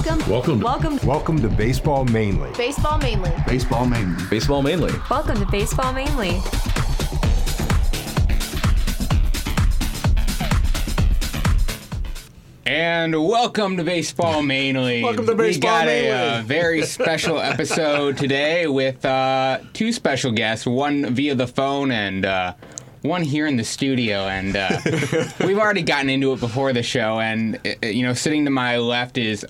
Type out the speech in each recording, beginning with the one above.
Welcome. Welcome. Welcome. Welcome to Baseball Mainly. Baseball mainly. Baseball mainly. Baseball mainly. Welcome to Baseball Mainly. And welcome to Baseball Mainly. Welcome to Baseball We got Mainly. a uh, very special episode today with uh, two special guests, one via the phone and uh, one here in the studio. And uh, we've already gotten into it before the show. And, uh, you know, sitting to my left is,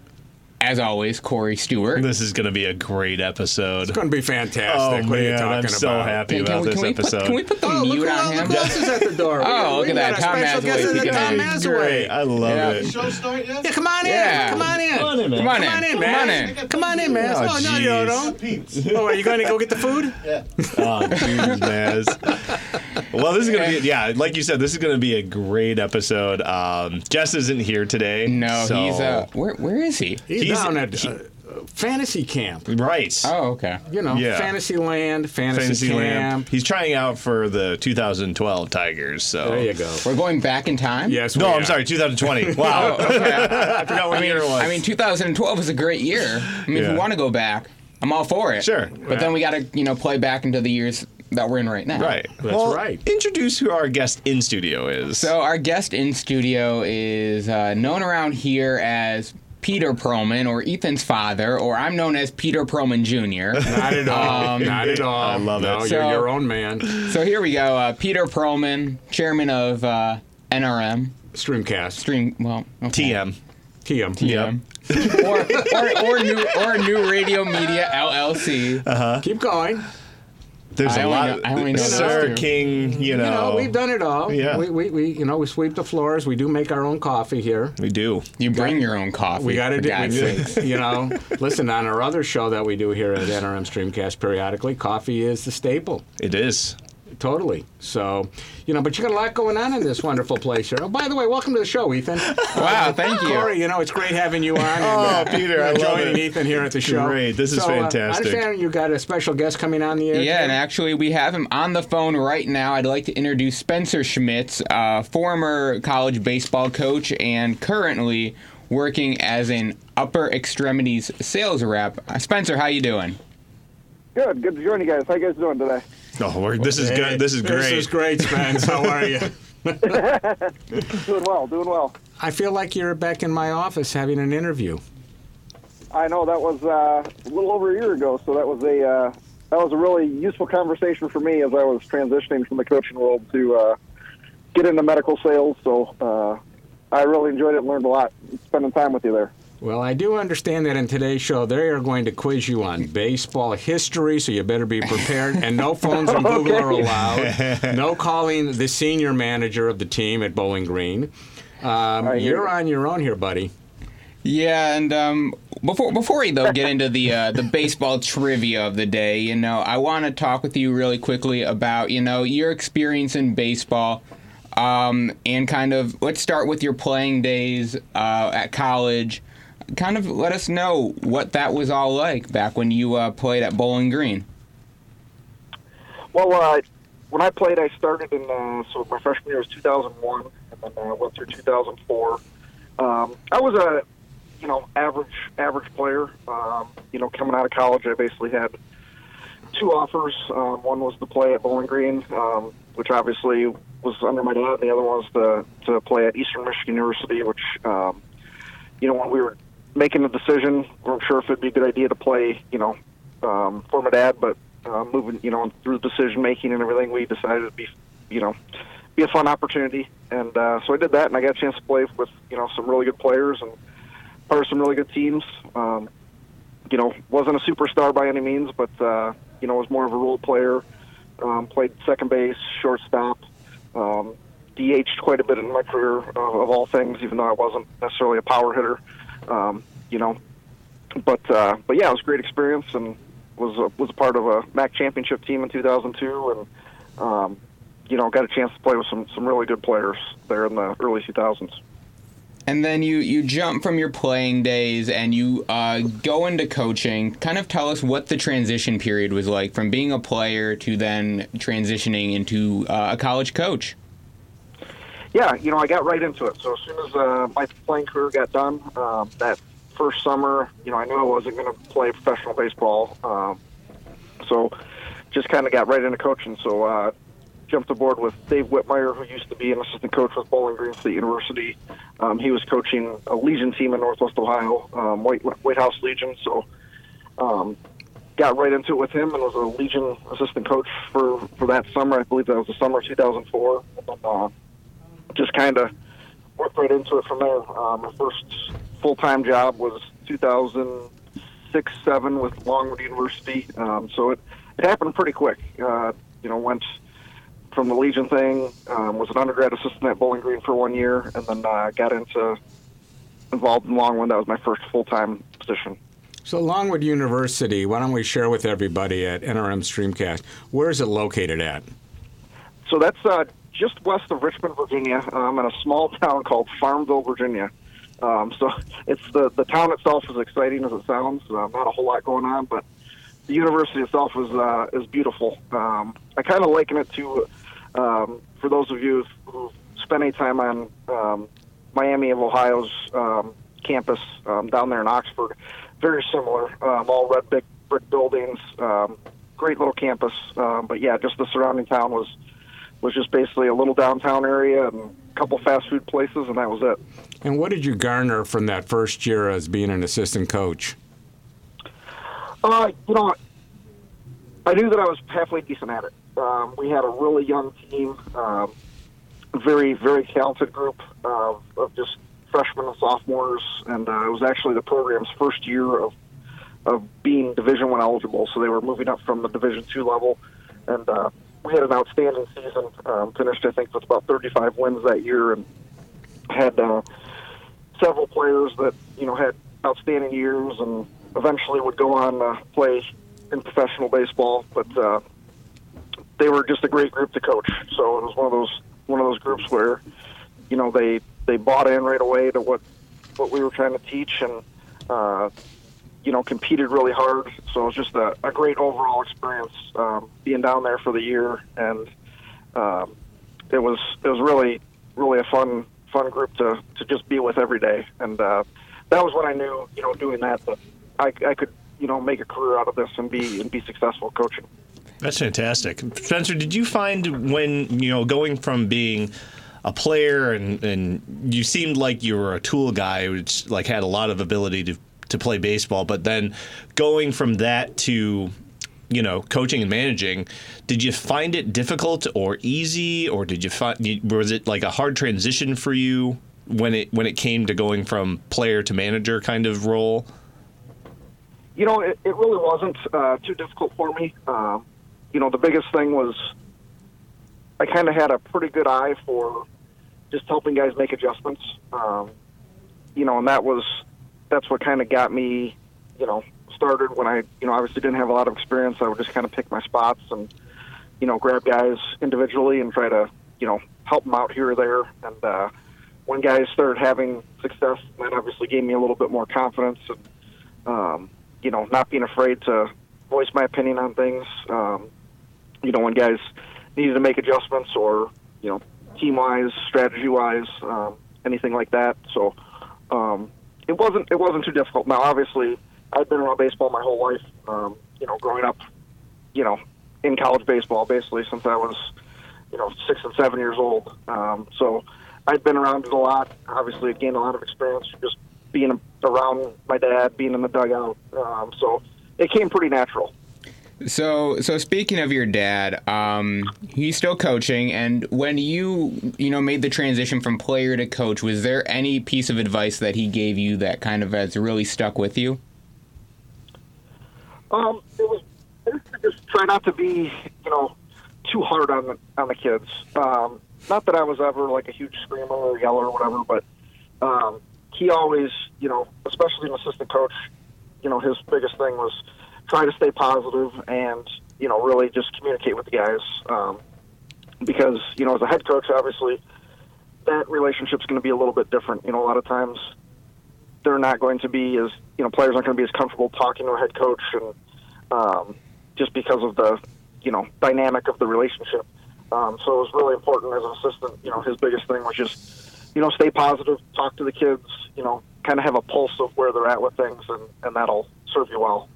as always, Corey Stewart. This is going to be a great episode. It's going to be fantastic. Oh what are you man, talking I'm so about? happy Can, can about we, this can, we put, episode. can we put the Oh, mute who, on him? who else is at the door. Oh, look We at that. Tom special Masaway Tom in. Masaway. Great. I love Yeah. it. Show start yet? Yeah, come on in. Yeah. Come on in. Come on in, man. Come on in. Come on in, Come man. on in. Come on in, man. Oh, Oh, no, you don't. Oh, are you going to go get the food? Yeah. Oh, jeez, Maz. Well, this is going to be, yeah, like you said, this is going to be a great episode. Um, Jess isn't here today. No, so- he's uh, where where is he? He's, He's- down at uh, fantasy camp. Right. Oh, okay. You know, Yeah. Fantasyland, fantasy, Fantasyland. camp. He's trying out for the 2012 Tigers. So There you go. We're going back in time. Yes. No, we I'm are. sorry, 2020. Wow. Oh, okay. I forgot what I mean, year it was. I mean, 2012 was a great year. I mean, if Yeah. we want to go back, I'm all for it. Sure. But then we got to, you know, play back into the years that we're in right now. right. That's well, right. Introduce who our guest in studio is. So our guest in studio is uh, known around here as Peter Perlman, or Ethan's father, or I'm known as Peter Perlman Jr. Not at all. Um, Not at all. I love it. no, So- you're your own man. so here we go. Uh, Peter Perlman, chairman of uh, NRM, Streamcast. Stream. Well, okay. TM. TM. TM. or, or, or new or new radio media LLC. Uh-huh. Keep going. There's I a lot. know- I only know Sir. King, you know. You know, we've done it all. Yeah. We, we, we, you know, we sweep the floors. We do make our own coffee here. We do. You bring your own coffee. We got to do, God's we you know, listen, on our other show that we do here at NRM Streamcast periodically, coffee is the staple. It is. Totally. So, you know, but you got a lot going on in this wonderful place here. Oh, by the way, welcome to the show, Ethan. Wow, thank you. Corey, you know, it's great having you on. and, Oh, uh, Peter, I love joining it. Ethan here at the show. Great, this is So, uh, fantastic. I understand you got a special guest coming on the air. Yeah, and actually, we have him on the phone right now. I'd like to introduce Spencer Schmitz, uh, former college baseball coach and currently working as an upper extremities sales rep. Uh, Spencer, how you doing? Good, good to join you guys. How you guys doing today? Oh, we're, this is good. This is great. This is great, Spence. How are you? Doing well, doing well. I feel like you're back in my office having an interview. I know that was uh, a little over a year ago, so that was a uh, that was a really useful conversation for me as I was transitioning from the coaching world to uh, get into medical sales. So uh, I really enjoyed it and learned a lot spending time with you there. Well, I do understand that in today's show they are going to quiz you on baseball history, so you better be prepared. And no phones and Google are allowed. No calling the senior manager of the team at Bowling Green. Um, hear you're you. on your own here, buddy. Yeah, and um, before before we though get into the uh, the baseball trivia of the day, you know, I want to talk with you really quickly about you know your experience in baseball, um, and kind of let's start with your playing days uh, at college. Kind of let us know what that was all like back when you uh, played at Bowling Green. Well, uh, when I played, I started in uh, so my freshman year was 2001, and then uh, went through 2004. Um, I was a you know average average player. Um, you know, coming out of college, I basically had two offers. Um, one was to play at Bowling Green, um, which obviously was under my dad. The other one was to to play at Eastern Michigan University, which um, you know when we were making a decision, we weren't sure if it'd be a good idea to play. You know, um, for my dad, but uh, moving, you know, through the decision making and everything, we decided to be, you know, be a fun opportunity. And uh, so I did that, and I got a chance to play with, you know, some really good players and part of some really good teams. Um, you know, wasn't a superstar by any means, but uh, you know, was more of a role player. Um, played second base, shortstop, um, DH'd quite a bit in my career, uh, of all things, even though I wasn't necessarily a power hitter. Um, you know, but uh, but yeah, it was a great experience and was a, was a part of a MAC championship team in 2002 and um, you know got a chance to play with some some really good players there in the early 2000s. And then you you jump from your playing days and you uh, go into coaching. Kind of tell us what the transition period was like from being a player to then transitioning into uh, a college coach. Yeah, you know I got right into it. So as soon as uh, my playing career got done, um, that first summer, you know, I knew I wasn't going to play professional baseball. Um, so just kind of got right into coaching. So uh, jumped aboard with Dave Whitmire, who used to be an assistant coach with Bowling Green State University. Um, he was coaching a Legion team in Northwest Ohio, um, White, Whitehouse Legion. So um, got right into it with him and was a Legion assistant coach for, for that summer. I believe that was the summer of 2004. And uh, just kind of worked right into it from there. Um, my first full time job was 2006 7 with Longwood University. Um, so it, it happened pretty quick. Uh, you know, went from the Legion thing, um, was an undergrad assistant at Bowling Green for one year, and then uh, got into involved in Longwood. That was my first full time position. So, Longwood University, why don't we share with everybody at NRM Streamcast, where is it located at? So that's uh, just west of Richmond, Virginia, um, in a small town called Farmville, Virginia. Um, so it's the the town itself is exciting as it sounds. Uh, not a whole lot going on, but the university itself is uh, is beautiful. Um, I kind of liken it to, um, for those of you who spent any time on um, Miami of Ohio's um, campus um, down there in Oxford, very similar. Um, all red brick brick buildings, um, great little campus. Um, but yeah, just the surrounding town was was just basically a little downtown area and a couple fast food places, and that was it. And what did you garner from that first year as being an assistant coach? Uh, you know, I knew that I was halfway decent at it. Um, we had a really young team, um, very, very talented group of, of just freshmen and sophomores, and uh, it was actually the program's first year of of being Division One eligible. So they were moving up from the Division Two level, and uh, we had an outstanding season. Um, finished, I think, with about 35 wins that year, and had uh, several players that you know had outstanding years and eventually would go on to play in professional baseball. But uh, they were just a great group to coach. So it was one of those one of those groups where you know they they bought in right away to what what we were trying to teach and. Uh, you know, competed really hard. So it was just a, a great overall experience um, being down there for the year, and um, it was it was really really a fun fun group to to just be with every day. And uh, that was when I knew, you know, doing that that I, I could you know make a career out of this and be and be successful coaching. That's fantastic, Spencer. Did you find when you know going from being a player and, and you seemed like you were a tool guy, which like had a lot of ability to to play baseball. But then going from that to you know coaching and managing did you find it difficult or easy or did you find was it like a hard transition for you when it when it came to going from player to manager kind of role you know it, it really wasn't uh, too difficult for me um, you know the biggest thing was i kind of had a pretty good eye for just helping guys make adjustments um, you know and that was that's what kind of got me, you know, started when I, you know, obviously didn't have a lot of experience. I would just kind of pick my spots and, you know, grab guys individually and try to, you know, help them out here or there. And uh, when guys started having success, that obviously gave me a little bit more confidence and, um, you know, not being afraid to voice my opinion on things. Um, you know, when guys needed to make adjustments or, you know, team wise, strategy wise, um, anything like that. So, um, it wasn't it wasn't too difficult. Now, obviously, I've been around baseball my whole life. Um, you know, growing up, you know, in college baseball basically since I was, you know, six and seven years old. Um, so I'd been around it a lot. Obviously, gained a lot of experience just being around my dad, being in the dugout. Um, so it came pretty natural. So, so speaking of your dad, um, he's still coaching, and when you, you know, made the transition from player to coach, was there any piece of advice that he gave you that kind of has really stuck with you? Um, it was just try not to be, you know, too hard on the on the kids. Um, not that I was ever like a huge screamer or yeller or whatever, but um, he always, you know, especially an assistant coach, you know, his biggest thing was try to stay positive and you know really just communicate with the guys um, because you know as a head coach obviously that relationship's going to be a little bit different you know a lot of times they're not going to be as you know players aren't going to be as comfortable talking to a head coach and um, just because of the you know dynamic of the relationship um, so it was really important as an assistant you know his biggest thing was just you know stay positive talk to the kids you know kind of have a pulse of where they're at with things, and, and that'll serve you well.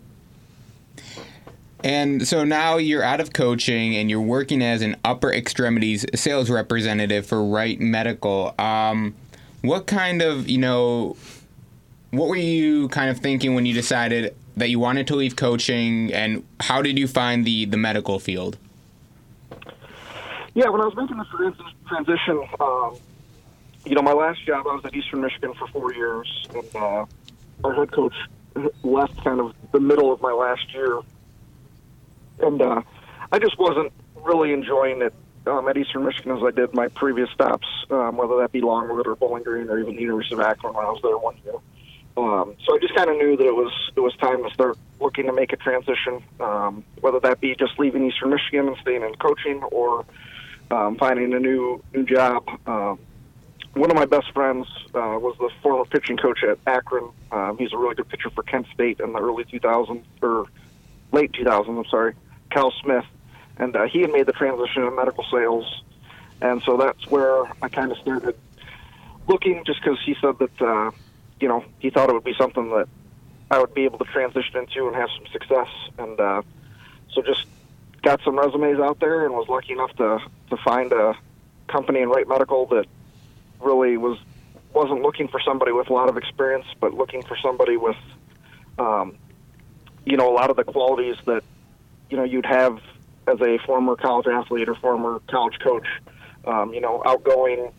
And so now you're out of coaching and you're working as an upper extremities sales representative for Wright Medical. Um, what kind of, you know, what were you kind of thinking when you decided that you wanted to leave coaching and how did you find the, the medical field? Yeah, when I was making the transition, um, you know, my last job, I was at Eastern Michigan for four years, and uh, our head coach left kind of the middle of my last year, and uh, I just wasn't really enjoying it um, at Eastern Michigan as I did my previous stops, um, whether that be Longwood or Bowling Green or even the University of Akron when I was there one year. Um, so I just kind of knew that it was it was time to start looking to make a transition, um, whether that be just leaving Eastern Michigan and staying in coaching or um, finding a new new job. Um, one of my best friends uh, was the former pitching coach at Akron. Um, he's a really good pitcher for Kent State in the early 2000s or late 2000s. I'm sorry, Cal Smith, and uh, he had made the transition to medical sales, and so that's where I kind of started looking, just because he said that uh, you know he thought it would be something that I would be able to transition into and have some success, and uh, so just got some resumes out there and was lucky enough to to find a company in Wright Medical that really was wasn't looking for somebody with a lot of experience, but looking for somebody with, um, you know, a lot of the qualities that you know you'd have as a former college athlete or former college coach. Um, you know, outgoing,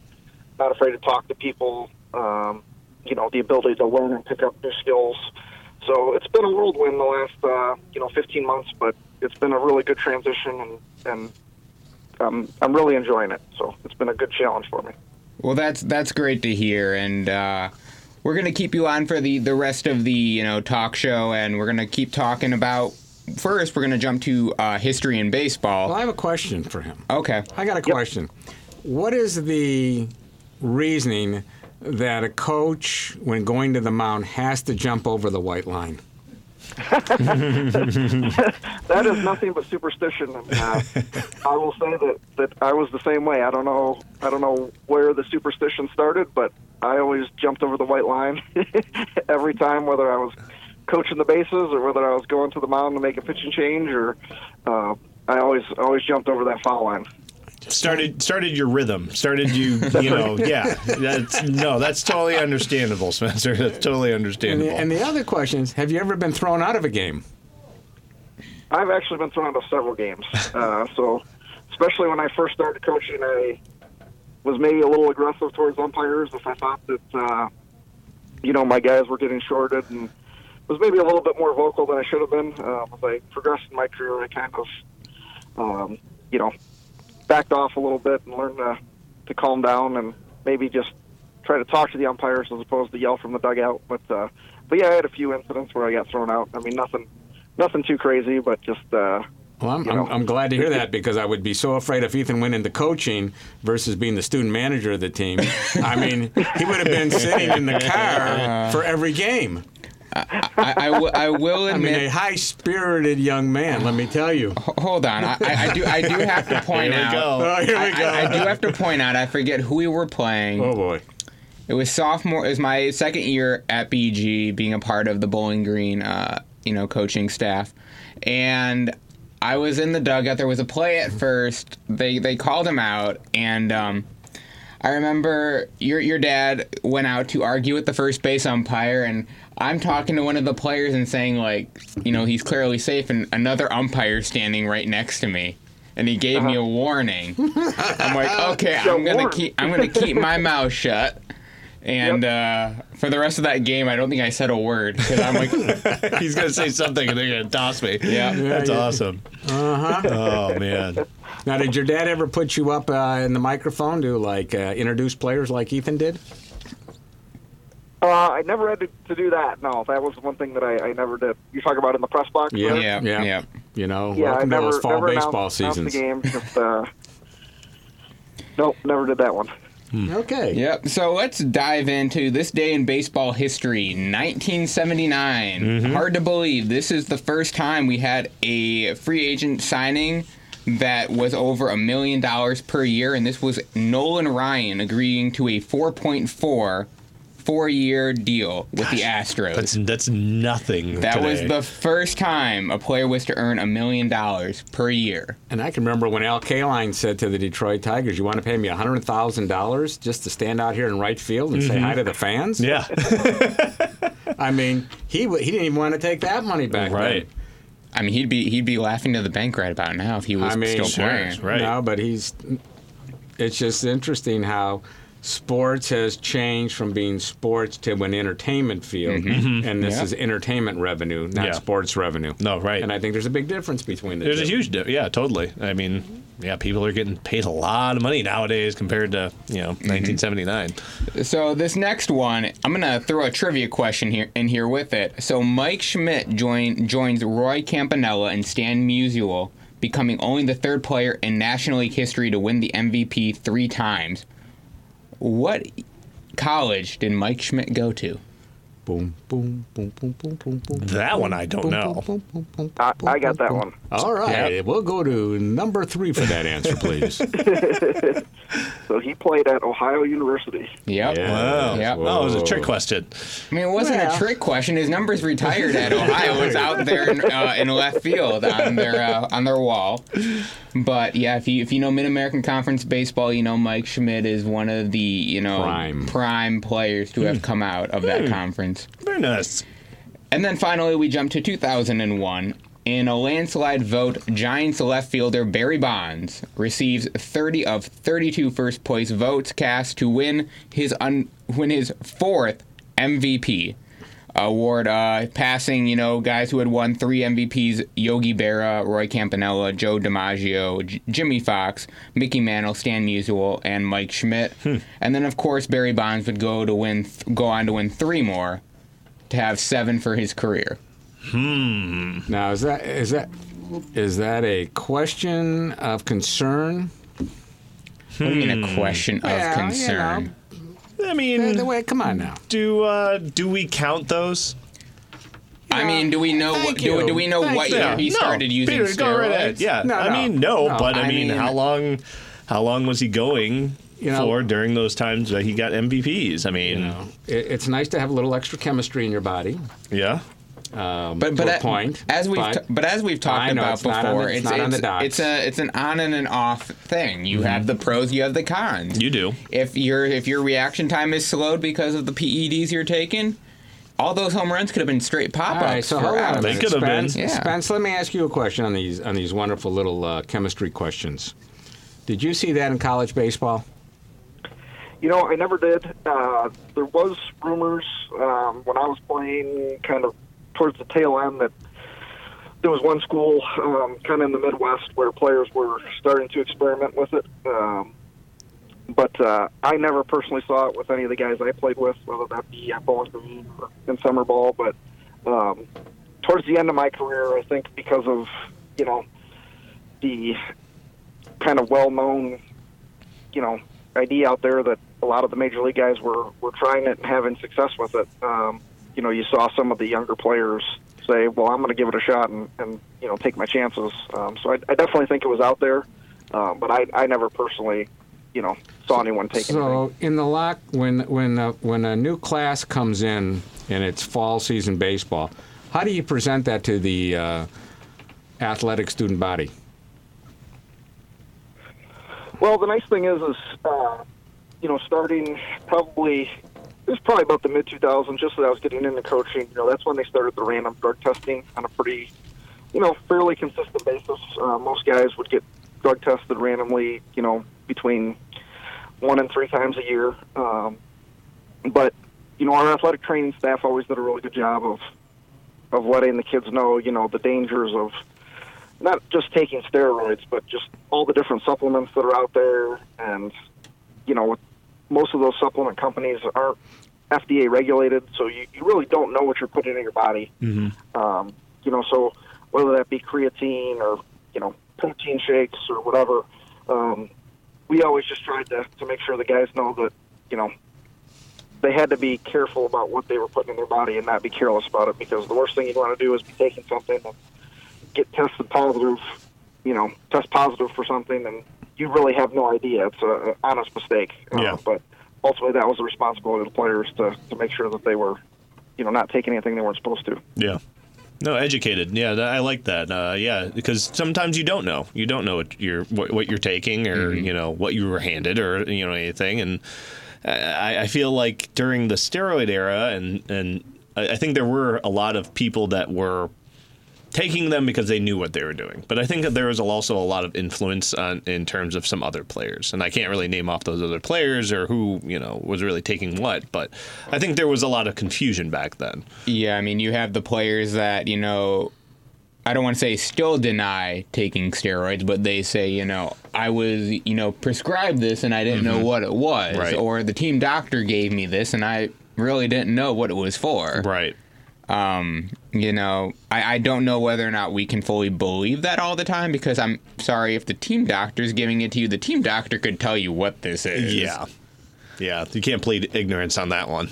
not afraid to talk to people. Um, you know, the ability to learn and pick up new skills. So it's been a whirlwind the last uh, you know 15 months, but it's been a really good transition, and and um, I'm really enjoying it. So it's been a good challenge for me. Well, that's that's great to hear, and uh, we're gonna keep you on for the the rest of the you know talk show, and we're gonna keep talking about. First, we're gonna jump to uh, history and baseball. Well, I have a question for him. Okay. I got a question. What is the reasoning that a coach, when going to the mound, has to jump over the white line? that is nothing but superstition. Uh, I will say that, that I was the same way. I don't know. I don't know where the superstition started, but I always jumped over the white line every time, whether I was coaching the bases or whether I was going to the mound to make a pitching change, or uh, I always always jumped over that foul line. Started started your rhythm started you you know yeah that's no that's totally understandable spencer that's totally And understandable the, and the other question is, have you ever been thrown out of a game? I've actually been thrown out of several games. Uh, so, especially when I first started coaching, I was maybe a little aggressive towards umpires if I thought that, uh, you know, my guys were getting shorted and was maybe a little bit more vocal than I should have been. Uh, as I progressed in my career, I kind of, um, you know, backed off a little bit and learned to, to calm down and maybe just try to talk to the umpires as opposed to yell from the dugout. But, uh, but yeah, I had a few incidents where I got thrown out. I mean, nothing, nothing too crazy, but just, uh, Well, I'm, I'm. I'm glad to hear that because I would be so afraid if Ethan went into coaching versus being the student manager of the team. I mean, he would have been sitting in the car for every game. I, I, w- I will I mean, admit. a high-spirited young man, let me tell you. Hold on, I, I I do I do have to point Here out. go. Oh, here we I, go. I, I do have to point out. I forget who we were playing. Oh boy. It was sophomore. It was my second year at BG, being a part of the Bowling Green, uh, you know, coaching staff, and I was in the dugout. There was a play at first. They they called him out, and um, I remember your your dad went out to argue with the first base umpire, and I'm talking to one of the players and saying like, you know, he's clearly safe, and another umpire standing right next to me. And he gave me a warning. I'm like, okay, Yeah, I'm gonna warn. keep I'm gonna keep my mouth shut. And uh, for the rest of that game, I don't think I said a word because I'm like, he's gonna say something and they're gonna toss me Yeah. that's yeah. awesome Uh-huh. oh man Now, did your dad ever put you up uh, in the microphone to like uh, introduce players like Ethan did? Uh, I never had to, to do that. No, that was one thing that I, I never did. You talk about in the press box? Yeah. right? yeah, Yeah. yeah. You know, Yeah, I welcome never, to those fall never baseball announced, announced seasons. the game. Just, uh, nope, never did that one. Okay. Yep. So let's dive into this day in baseball history, 1979. Hard to believe. This is the first time we had a free agent signing that was over a million dollars per year, and this was Nolan Ryan agreeing to a 4.4 four-year deal with the Astros. That's that's nothing. that was the first time a player was to earn a million dollars per year. And I can remember when Al Kaline said to the Detroit Tigers, "You want to pay me hundred thousand dollars just to stand out here in right field and say hi mm-hmm. to the fans?" yeah. I mean, he he didn't even want to take that money back. then. Right. I mean, he'd be he'd be laughing to the bank right about now if he was I mean, still sure, playing. right. No, but he's. It's just interesting how sports has changed from being sports to an entertainment field, and this Yeah. is entertainment revenue, not Mm-hmm. Yeah. sports revenue. No, right. And I think there's a big difference between the There's two. a huge, di- yeah, totally. I mean, yeah, people are getting paid a lot of money nowadays compared to you know 1979. So this next one, I'm gonna throw a trivia question here in here with it. So Mike Schmidt join, joins Roy Campanella and Stan Musial, becoming only the third player in National League history to win the MVP three times. What college did Mike Schmidt go to? Boom, boom, boom, boom, boom, boom, boom. That one I don't boom, know. boom, boom, boom, I, boom, I got boom, that boom. one. All right, Yep. we'll go to number three for that answer, please. So he played at Ohio University. Yep. Yeah. Wow. Yep. Oh, it was a trick question. I mean, it wasn't Well. a trick question. His number's retired at Ohio. It's out there in, uh, in left field on their uh, on their wall. But yeah, if you if you know Mid American Conference baseball, you know Mike Schmidt is one of the you know Prime. prime players to have come out of that conference. Very nice. And then finally, we jump to 2001. In a landslide vote, Giants left fielder Barry Bonds receives 30 of 32 first place votes cast to win his un- win his fourth MVP award, uh, passing you know guys who had won three MVPs: Yogi Berra, Roy Campanella, Joe DiMaggio, J- Jimmie Foxx, Mickey Mantle, Stan Musial, and Mike Schmidt. And then of course Barry Bonds would go to win, th- go on to win three more, to have seven for his career. Now, is that is that is that a question of concern? What do you mean a question of Well, you concern? I mean, the way- come on now. do uh, do we count those? I mean, do we know what Thank do, you. do we know Thank what you. year he no, started using Peter, steroids? go right ahead. Yeah, No, I no, mean, no, no, but I, I mean, mean- how long? How long was he going You know- for during those times that he got MVPs? I mean, You know, it, it's nice to have a little extra chemistry in your body. yeah. Um, But to but a a- point. as we've but, t- but as we've talked know, about it's not on before, the- it's it's not on the it's, dots. it's a it's an on and an off thing. You have the pros, you have the cons. You do. If your if your reaction time is slowed because of the PEDs you're taking, all those home runs could have been straight pop all ups. right, so hold on. They could have been. Spence, Yeah. Spence, let me ask you a question on these on these wonderful little uh, chemistry questions. Did you see that in college baseball? You know, I never did. Uh, there was rumors um, when I was playing, kind of towards the tail end, that there was one school, um, kind of in the Midwest, where players were starting to experiment with it. Um, but uh, I never personally saw it with any of the guys I played with, whether that be at Bowling Green or in summer ball. But um, towards the end of my career, I think because of you know the kind of well-known, you know, idea out there that a lot of the major league guys were were trying it and having success with it. Um, you know, you saw some of the younger players say, "Well, I'm going to give it a shot and, and you know take my chances." Um, so I, I definitely think it was out there, uh, but I I never personally, you know, saw anyone taking it. So in the lock, when when uh, when a new class comes in and it's fall season baseball, how do you present that to the uh, athletic student body? Well, the nice thing is, is uh, you know, starting probably it was probably about the mid 2000s, just as I was getting into coaching. You know, that's when they started the random drug testing on a pretty, you know, fairly consistent basis. Uh, most guys would get drug tested randomly, you know, between one and three times a year. Um, but you know, our athletic training staff always did a really good job of of letting the kids know, you know, the dangers of not just taking steroids, but just all the different supplements that are out there. And, you know, most of those supplement companies aren't FDA regulated, so you, you really don't know what you're putting in your body. Mm-hmm. Um, you know, so whether that be creatine or, you know, protein shakes or whatever, um, we always just tried to, to make sure the guys know that, you know, they had to be careful about what they were putting in their body and not be careless about it because the worst thing you'd want to do is be taking something and get tested positive, you know, test positive for something, and you really have no idea. It's a, a honest mistake. Uh, Yeah. But ultimately that was the responsibility of the players to to make sure that they were, you know, not taking anything they weren't supposed to. Yeah. No, educated. Yeah, I like that. Uh, yeah, because sometimes you don't know. You don't know what you're what, what you're taking, or you know what you were handed, or you know anything. And I, I feel like during the steroid era, and and I think there were a lot of people that were taking them because they knew what they were doing. But I think that there was also a lot of influence on, in terms of some other players, and I can't really name off those other players or who you know was really taking what. But I think there was a lot of confusion back then. Yeah, I mean, you have the players that, you know, I don't want to say still deny taking steroids, but they say, you know, I was, you know, prescribed this and I didn't know what it was. Mm-hmm. Right. Or the team doctor gave me this and I really didn't know what it was for. Right. Um, you know, I, I don't know whether or not we can fully believe that all the time because I'm sorry if the team doctor's giving it to you, the team doctor could tell you what this is. Yeah. Yeah. You can't plead ignorance on that one.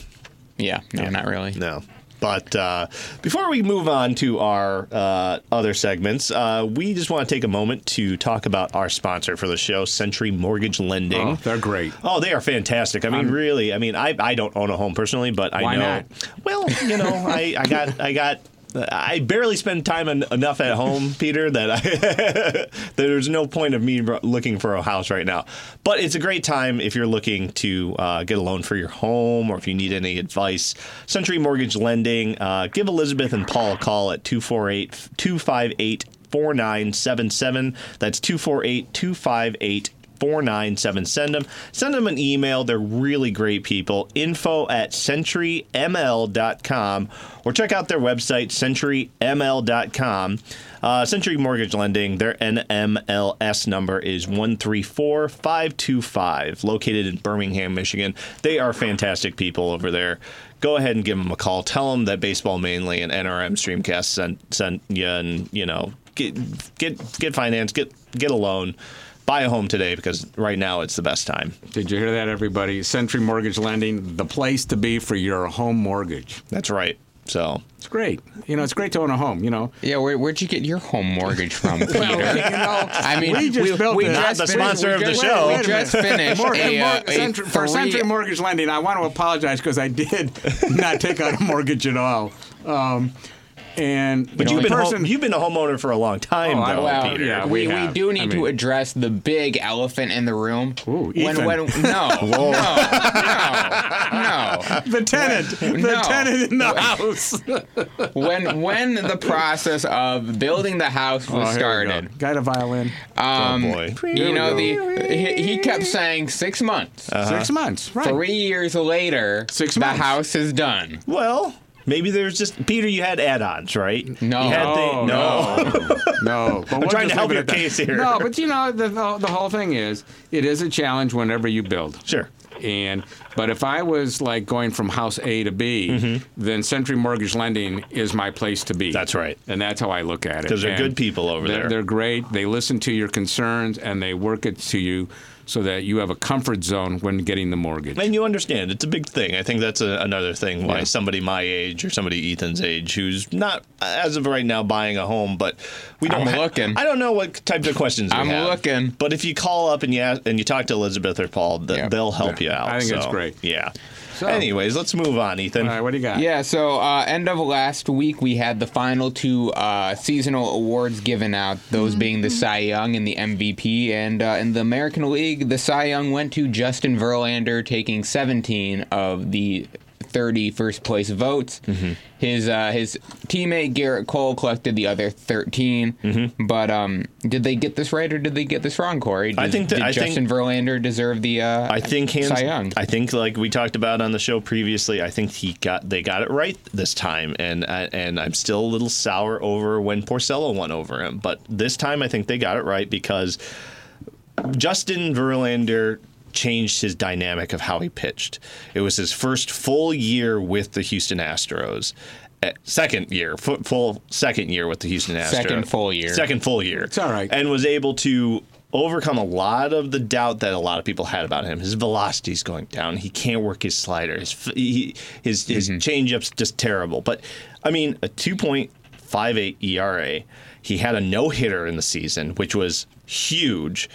Yeah, no, not really. No. But uh, before we move on to our uh, other segments, uh, we just want to take a moment to talk about our sponsor for the show, Century Mortgage Lending. Oh, they're great. Oh, they are fantastic. I mean, really. I mean, I, I don't own a home personally, but I Why know. not? Well, you know, I, I got I got. I barely spend time en- enough at home, Peter, that I, there's no point of me looking for a house right now. But it's a great time if you're looking to uh, get a loan for your home or if you need any advice. Century Mortgage Lending, uh, give Elizabeth and Paul a call at 248 258 4977. That's 248 258 497 send them. Send them an email. They're really great people. Info at centuryml.com or check out their website centuryml.com uh, century mortgage lending their nmls number is 134525 located in birmingham michigan. They are fantastic people over there. Go ahead and give them a call. Tell them that baseball mainly and nrm streamcast sent, sent you and you know get get get finance get get a loan buy a home today because right now it's the best time. Did you hear that, everybody? Century Mortgage Lending, the place to be for your home mortgage. That's right. So It's great. You know, it's great to own a home. You know, Yeah, where, where'd you get your home mortgage from, Peter? you know, I mean, we just built we this. just Not the sponsor we of the just- show. We Wait just finished Mor- a, Mor- uh, a Century- for three- Century Mortgage Lending, I want to apologize because I did not take out a mortgage at all. Um, and But you've been person, home, you've been a homeowner for a long time, Oh, though, Well, Peter. yeah, we, we we, do need I to address the big elephant in the room. Ooh, when, Ethan. when, no, no, no, the tenant, the no. tenant in the house. When when the process of building the house was Oh, started, go. Got a violin. um, oh boy. you know the he, he kept saying six months. Six months. Right. Three years later, Six months. the house is done. Well, maybe there's just Peter. You had add-ons, right? No. You had No, no. no. But we'll trying to help your at that. case here. No, but you know the, the the whole thing is it is a challenge whenever you build. Sure. And but if I was like going from house A to B, then Century Mortgage Lending is my place to be. Mm-hmm. That's right. And that's how I look at it. Because they're And good people over they're, there. They're great. They listen to your concerns and they work it to you so that you have a comfort zone when getting the mortgage. And you understand, it's a big thing. I think that's a, another thing why Yeah. somebody my age or somebody Ethan's age who's not, as of right now, buying a home, but we don't. I'm ha- looking. I don't know what types of questions I'm have. looking. But if you call up and you ask, and you talk to Elizabeth or Paul, th- Yeah. they'll help you out. I think it's so, great. Yeah. So- Anyways, let's move on, Ethan. All right, what do you got? Yeah, so uh, end of last week, we had the final two uh, seasonal awards given out, those being the Cy Young and the MVP. And uh, in the American League, the Cy Young went to Justin Verlander, taking 17 of the 30 first place votes. Mm-hmm. His uh, his teammate Gerrit Cole collected the other 13. Mm-hmm. But um, did they get this right or did they get this wrong, Corey? Did, I think that- did I think- Justin Verlander deserve the uh, I think hands. Cy Young? I think like we talked about on the show previously. I think he got they got it right this time, and I- and I'm still a little sour over when Porcello won over him. But this time, I think they got it right because Justin Verlander changed his dynamic of how he pitched. It was his first full year with the Houston Astros. Uh, Second year, full second year with the Houston Astros. Second full year. Second full year. It's all right. And was able to overcome a lot of the doubt that a lot of people had about him. His velocity's going down. He can't work his slider. His f- he, his his changeup's just terrible. But I mean, a 2.58 ERA. He had a no hitter in the season, which was huge.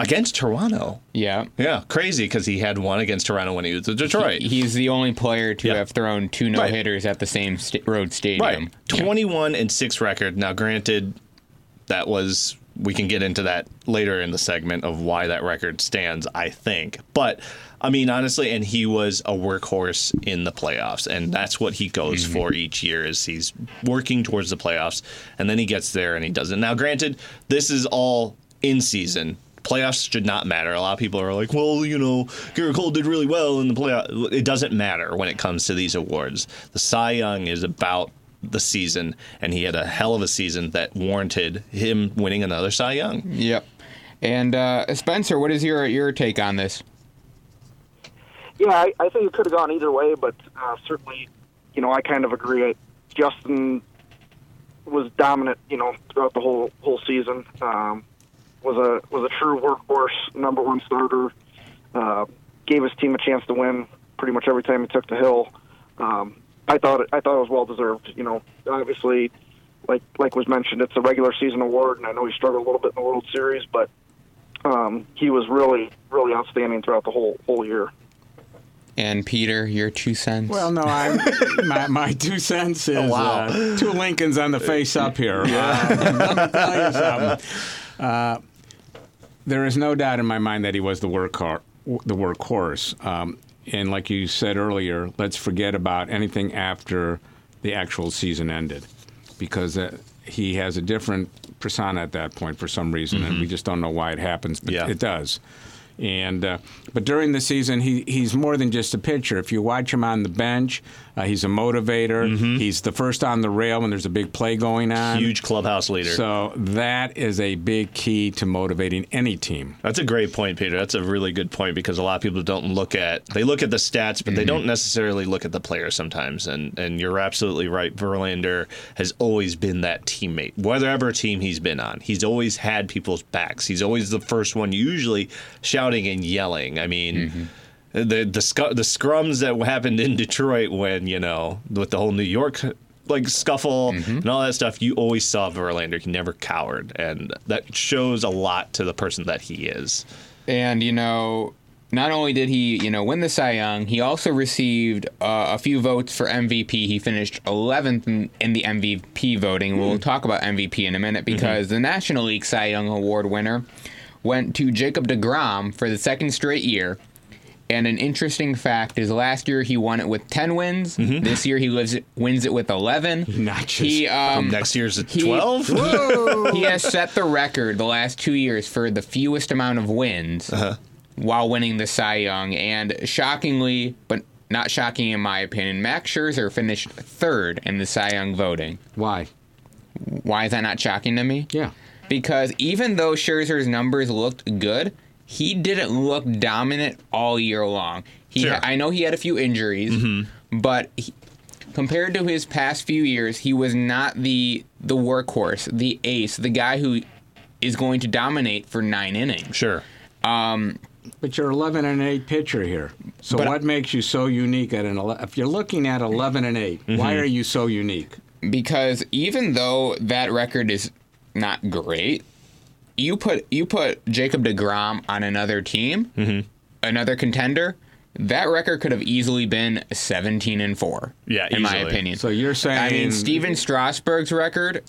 Against Toronto. Yeah. Yeah, crazy because he had one against Toronto when he was with Detroit. He's the only player to Yeah. have thrown two no hitters at the same sta- road stadium. Right. 21 and 6 record. Now, granted, that was. We can get into that later in the segment of why that record stands, I think. But, I mean, honestly, and he was a workhorse in the playoffs. And that's what he goes mm-hmm. for each year is he's working towards the playoffs. And then he gets there and he does it. Now, granted, this is all in season. Playoffs should not matter. A lot of people are like, well, you know, Gerrit Cole did really well in the playoff. It doesn't matter when it comes to these awards. The Cy Young is about the season, and he had a hell of a season that warranted him winning another Cy Young. Yep. And uh, Spencer, what is your your take on this? Yeah, I, I think it could have gone either way, but uh, certainly, you know, I kind of agree. Justin was dominant, you know, throughout the whole whole season. Um, was a was a true workhorse, number one starter. Uh, gave his team a chance to win pretty much every time he took the hill. Um, I thought it, I thought it was well deserved. You know, obviously, like like was mentioned, it's a regular season award, and I know he struggled a little bit in the World Series, but um, he was really really outstanding throughout the whole whole year. And Peter, your two cents. Well, no, I'm my, my two cents is wow. uh, two Lincolns on the face up here. Uh, let me tell you something. Uh, there is no doubt in my mind that he was the workhorse. The workhorse, um, and like you said earlier, let's forget about anything after the actual season ended, because uh, he has a different persona at that point for some reason, and we just don't know why it happens, but Yeah. it does. And uh, but during the season, he he's more than just a pitcher. If you watch him on the bench, uh, he's a motivator. Mm-hmm. He's the first on the rail when there's a big play going on. Huge clubhouse leader. So that is a big key to motivating any team. That's a great point, Peter. That's a really good point because a lot of people don't look at they look at the stats, but they mm-hmm. don't necessarily look at the player sometimes. And and you're absolutely right. Verlander has always been that teammate, whatever team he's been on. He's always had people's backs. He's always the first one, usually shouting and yelling. I mean. Mm-hmm. The the scu- the scrums that happened in Detroit when you know with the whole New York like scuffle mm-hmm. and all that stuff, you always saw Verlander. He never cowered, and that shows a lot to the person that he is. And you know, not only did he, you know, win the Cy Young, he also received uh, a few votes for MVP. He finished 11th in, in the MVP voting. We'll mm. talk about MVP in a minute mm-hmm. because the National League Cy Young Award winner went to Jacob DeGrom for the second straight year. And an interesting fact is last year he won it with 10 wins. This year he lives it, wins it with 11. Notches. He um, Next year's at twelve. he has set the record the last two years for the fewest amount of wins while winning the Cy Young. And shockingly, but not shocking in my opinion, Max Scherzer finished third in the Cy Young voting. Why? Why is that not shocking to me? Yeah. Because even though Scherzer's numbers looked good, he didn't look dominant all year long. He, Sure. I know he had a few injuries, mm-hmm. but he, compared to his past few years, he was not the the workhorse, the ace, the guy who is going to dominate for nine innings. Sure. Um, but you're 11 and 8 pitcher here. So But- what makes you so unique at an 11? If you're looking at 11 and 8, why mm-hmm. are you so unique? because even though that record is not great, you put you put Jacob Degrom on another team, mm-hmm. another contender. That record could have easily been 17 and four. Yeah, in my opinion. So you're saying I mean, Stephen Strasburg's record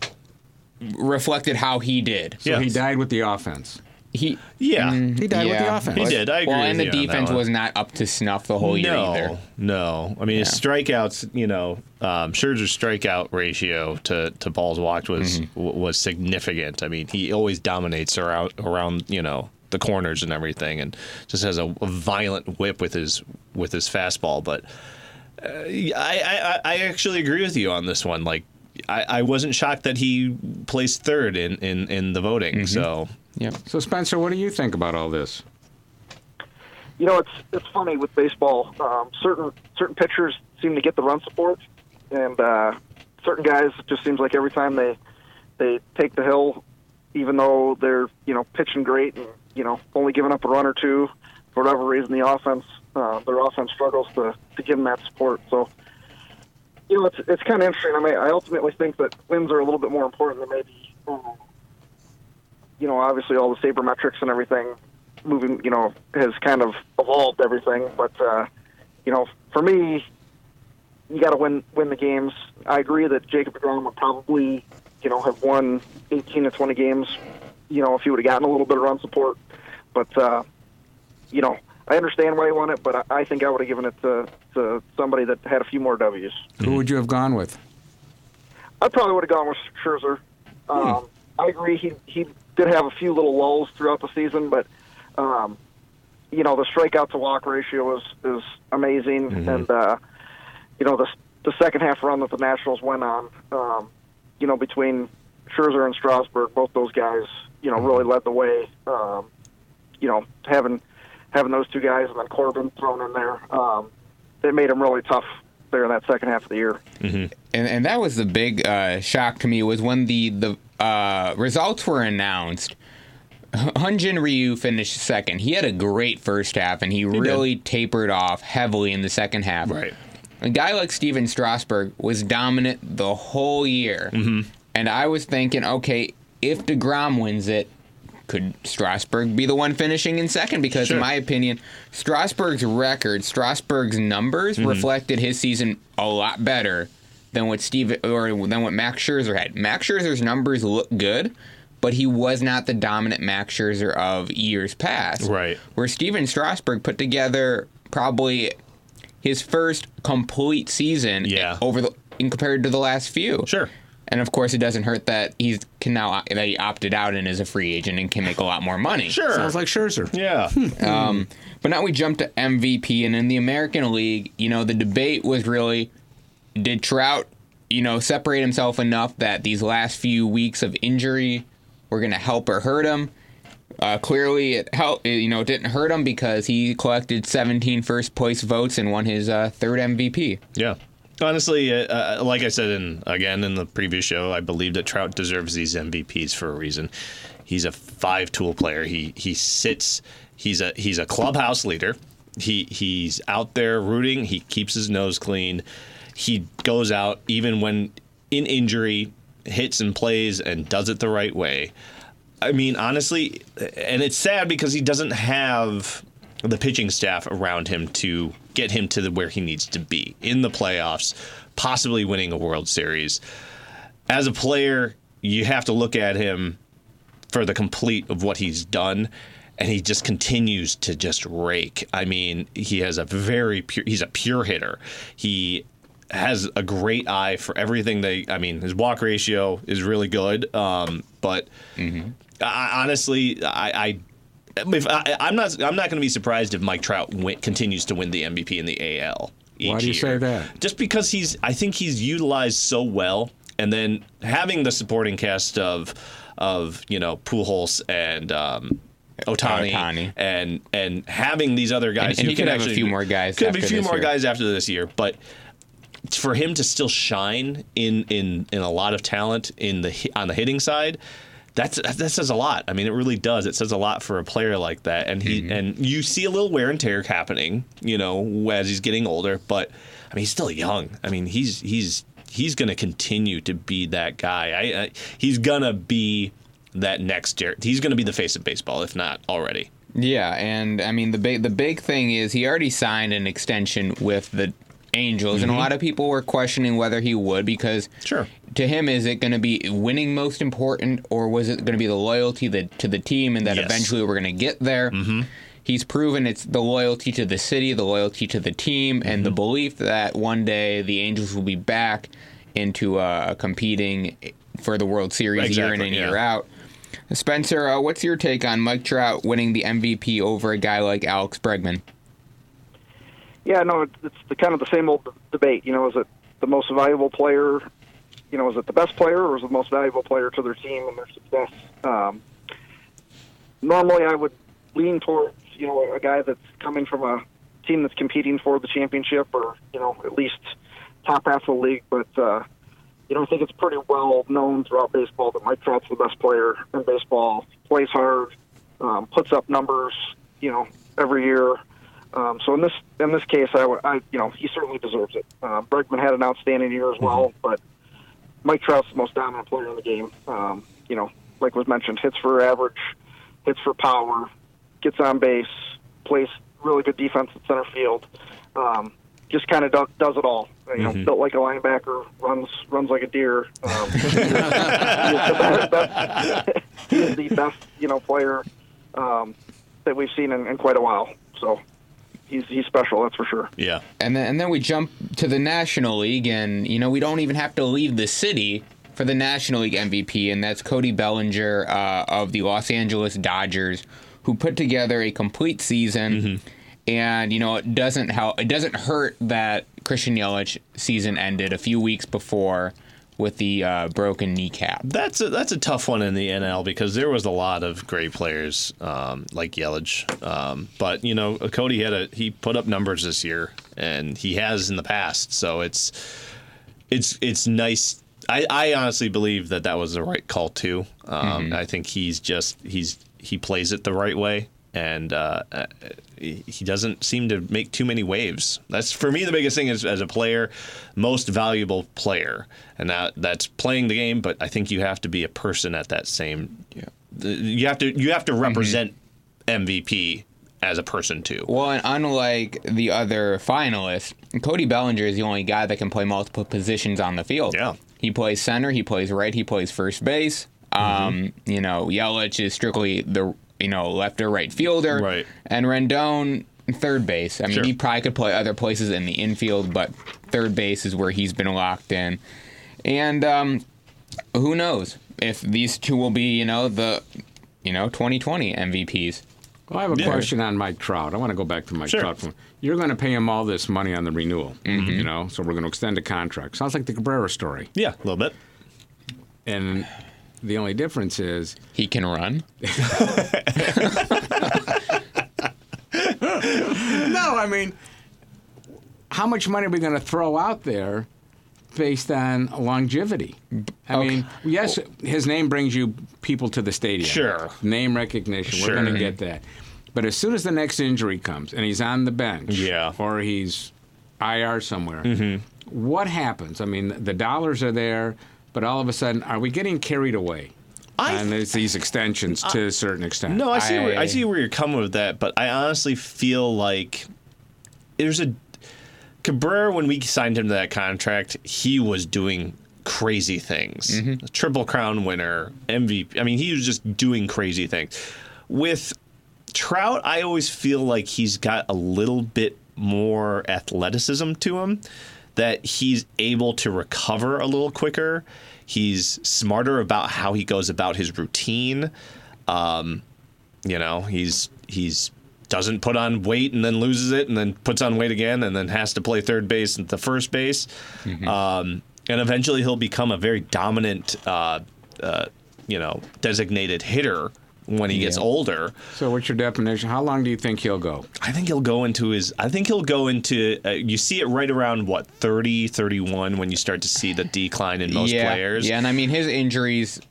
reflected how he did. So he died with the offense. He Yeah. He died with the offense. He did. I agree Well, and the you defense was not up to snuff the whole year no, either. no. I mean, his strikeouts. You know, um, Scherzer's strikeout ratio to, to balls walked was Mm-hmm. w- was significant. I mean, he always dominates around around you know the corners and everything, and just has a, a violent whip with his with his fastball. But uh, I, I I actually agree with you on this one. Like. I, I wasn't shocked that he placed third in, in, in the voting. Mm-hmm. So Yep. So Spencer, what do you think about all this? you know, it's it's funny with baseball. Um, certain certain pitchers seem to get the run support, and uh, certain guys it just seems like every time they they take the hill, even though they're you know pitching great and you know only giving up a run or two, for whatever reason the offense uh, their offense struggles to to give them that support. So. You know, it's it's kind of interesting. I mean, I ultimately think that wins are a little bit more important than maybe, um, you know, obviously all the sabermetrics and everything moving, you know, has kind of evolved everything. But uh, you know, for me, you got to win win the games. I agree that Jacob Degrom would probably, you know, have won 18 to 20 games, you know, if he would have gotten a little bit of run support. But uh, you know, I understand why he won it, but I, I think I would have given it to, to somebody that had a few more W's. Who would you have gone with? I probably would have gone with Scherzer. Um, I agree. He he did have a few little lulls throughout the season, but um, you know the strikeout to walk ratio is is amazing, and uh, you know the the second half run that the Nationals went on, um, you know between Scherzer and Strasburg, both those guys, you know, really led the way. Um, you know, having having those two guys and then Corbin thrown in there, um, it made him really tough there in that second half of the year. and, and that was the big uh, shock to me was when the the uh, results were announced. Hyun-jin Ryu finished second. He had a great first half, and he, really tapered off heavily in the second half. Right. A guy like Stephen Strasburg was dominant the whole year, Mm-hmm. and I was thinking, okay, if deGrom wins it, could Strasburg be the one finishing in second? Because Sure. in my opinion, Strasburg's record, Strasburg's numbers Mm-hmm. reflected his season a lot better than what Steve or than what Max Scherzer had. Max Scherzer's numbers look good, but he was not the dominant Max Scherzer of years past. Right. Where Stephen Strasburg put together probably his first complete season Yeah. over the in compared to the last few. Sure. And of course, it doesn't hurt that he's can now that he opted out and is a free agent and can make a lot more money. Sure. Sounds like Scherzer. yeah. Um, but now we jump to MVP, and in the American League, you know, the debate was really did Trout, you know, separate himself enough that these last few weeks of injury were going to help or hurt him? Uh, clearly, it helped. You know, it didn't hurt him because he collected 17 first place votes and won his uh, third MVP. Yeah. Honestly, uh, uh, like I said in again in the previous show, I believe that Trout deserves these MVPs for a reason. He's a five-tool player. He he sits. He's a he's a clubhouse leader. He he's out there rooting. He keeps his nose clean. He goes out even when in injury, hits and plays and does it the right way. I mean, honestly, and it's sad because he doesn't have the pitching staff around him to get him to the, where he needs to be in the playoffs, possibly winning a World Series. As a player, you have to look at him for the complete of what he's done. And he just continues to just rake. I mean, he has a very pure. He's a pure hitter. He has a great eye for everything. They, I mean, his walk ratio is really good. Um, but I, honestly, I, I if I, I'm not, I'm not going to be surprised if Mike Trout win, continues to win the MVP in the AL. Each Why do you year. say that? Just because he's, I think he's utilized so well, and then having the supporting cast of, of you know, Pujols and. Um, Otani, Ohtani. and and having these other guys, And- and can could have a few more guys Could be a few more year. guys after this year, but for him to still shine in in in a lot of talent in the on the hitting side that's that says a lot. I mean, it really does. It says a lot for a player like that, and he Mm-hmm. and you see a little wear and tear happening, you know, as he's getting older. But I mean, he's still young. I mean, he's he's he's going to continue to be that guy. I, I he's gonna be that next year. He's going to be the face of baseball, if not already. Yeah, and I mean the big the big thing is he already signed an extension with the Angels, and a lot of people were questioning whether he would because Sure. to him is it going to be winning most important or was it going to be the loyalty that, to the team and that Yes. eventually we're going to get there. Mm-hmm. He's proven it's the loyalty to the city, the loyalty to the team, and the belief that one day the Angels will be back into uh, competing for the World Series year in and yeah. year out. Spencer, uh, what's your take on Mike Trout winning the MVP over a guy like Alex Bregman? Yeah, no, it's, the kind of the same old debate. You know, is it the most valuable player? You know, is it the best player or is it the most valuable player to their team and their success? Um, normally, I would lean towards you know a guy that's coming from a team that's competing for the championship or you know at least top half of the league. But uh, you know, I think it's pretty well known throughout baseball that Mike Trout's the best player in baseball. Plays hard, um, puts up numbers. You know, every year. Um, so in this in this case, I, I you know he certainly deserves it. Uh, Bregman had an outstanding year as well, but Mike Trout's the most dominant player in the game. Um, you know, like was mentioned, hits for average, hits for power, gets on base, plays really good defense at center field. Um, just kind of do, does it all. You know, built like a linebacker, runs runs like a deer. Um, he, is the best, he is the best, you know, player um, that we've seen in, in quite a while. So he's he's special, that's for sure. Yeah. And then and then we jump to the National League, and you know we don't even have to leave the city for the National League MVP, and that's Cody Bellinger uh, of the Los Angeles Dodgers, who put together a complete season. And you know it doesn't help. It doesn't hurt that Christian Yelich season ended a few weeks before with the uh, broken kneecap. That's a, that's a tough one in the NL because there was a lot of great players um, like Yelich, um, but you know Cody had a he put up numbers this year and he has in the past, so it's it's it's nice. I, I honestly believe that that was the right call too. Um, I think he's just he's he plays it the right way and uh, uh, he doesn't seem to make too many waves. That's for me the biggest thing is as a player, most valuable player, and that that's playing the game. But I think you have to be a person at that same. Yeah. You have to you have to represent MVP as a person too. Well, and unlike the other finalists, Cody Bellinger is the only guy that can play multiple positions on the field. Yeah. He plays center, he plays right, he plays first base. Mm-hmm. Um, you know, Yelich is strictly the you know left or right fielder, Right. And Rendon third base. I mean, Sure. he probably could play other places in the infield, but third base is where he's been locked in. And um, who knows if these two will be you know the you know 2020 MVPs. Well, I have a Yeah. question on Mike Trout. I want to go back to Mike Sure. Trout. You're going to pay him all this money on the renewal, Mm-hmm. you know, so we're going to extend the contract. Sounds like the Cabrera story. Yeah, a little bit. And the only difference is He can run. no, I mean, how much money are we going to throw out there based on longevity? I mean, yes, his name brings you people to the stadium. Sure. Name recognition. Sure. We're going to get that. But as soon as the next injury comes and he's on the bench, Yeah. Mm-hmm. or he's IR somewhere, what happens? I mean, the dollars are there, but all of a sudden, are we getting carried away? I and there's these extensions to a certain extent. No, I see. where, I I- see where you're coming with that, but I honestly feel like there's a Cabrera when we signed him to that contract, he was doing crazy things. A Triple Crown winner, MVP. I mean, he was just doing crazy things. With Trout, I always feel like he's got a little bit more athleticism to him that he's able to recover a little quicker. He's smarter about how he goes about his routine. Um, you know, he's he's doesn't put on weight and then loses it and then puts on weight again and then has to play third base and the first base. Um, and eventually he'll become a very dominant, uh, uh, you know, designated hitter when he gets Yeah. older. So, what's your definition? How long do you think he'll go? I think he'll go into his. I think he'll go into. Uh, you see it right around what 30, 31 when you start to see the decline in most yeah, players. Yeah, and I mean his injuries,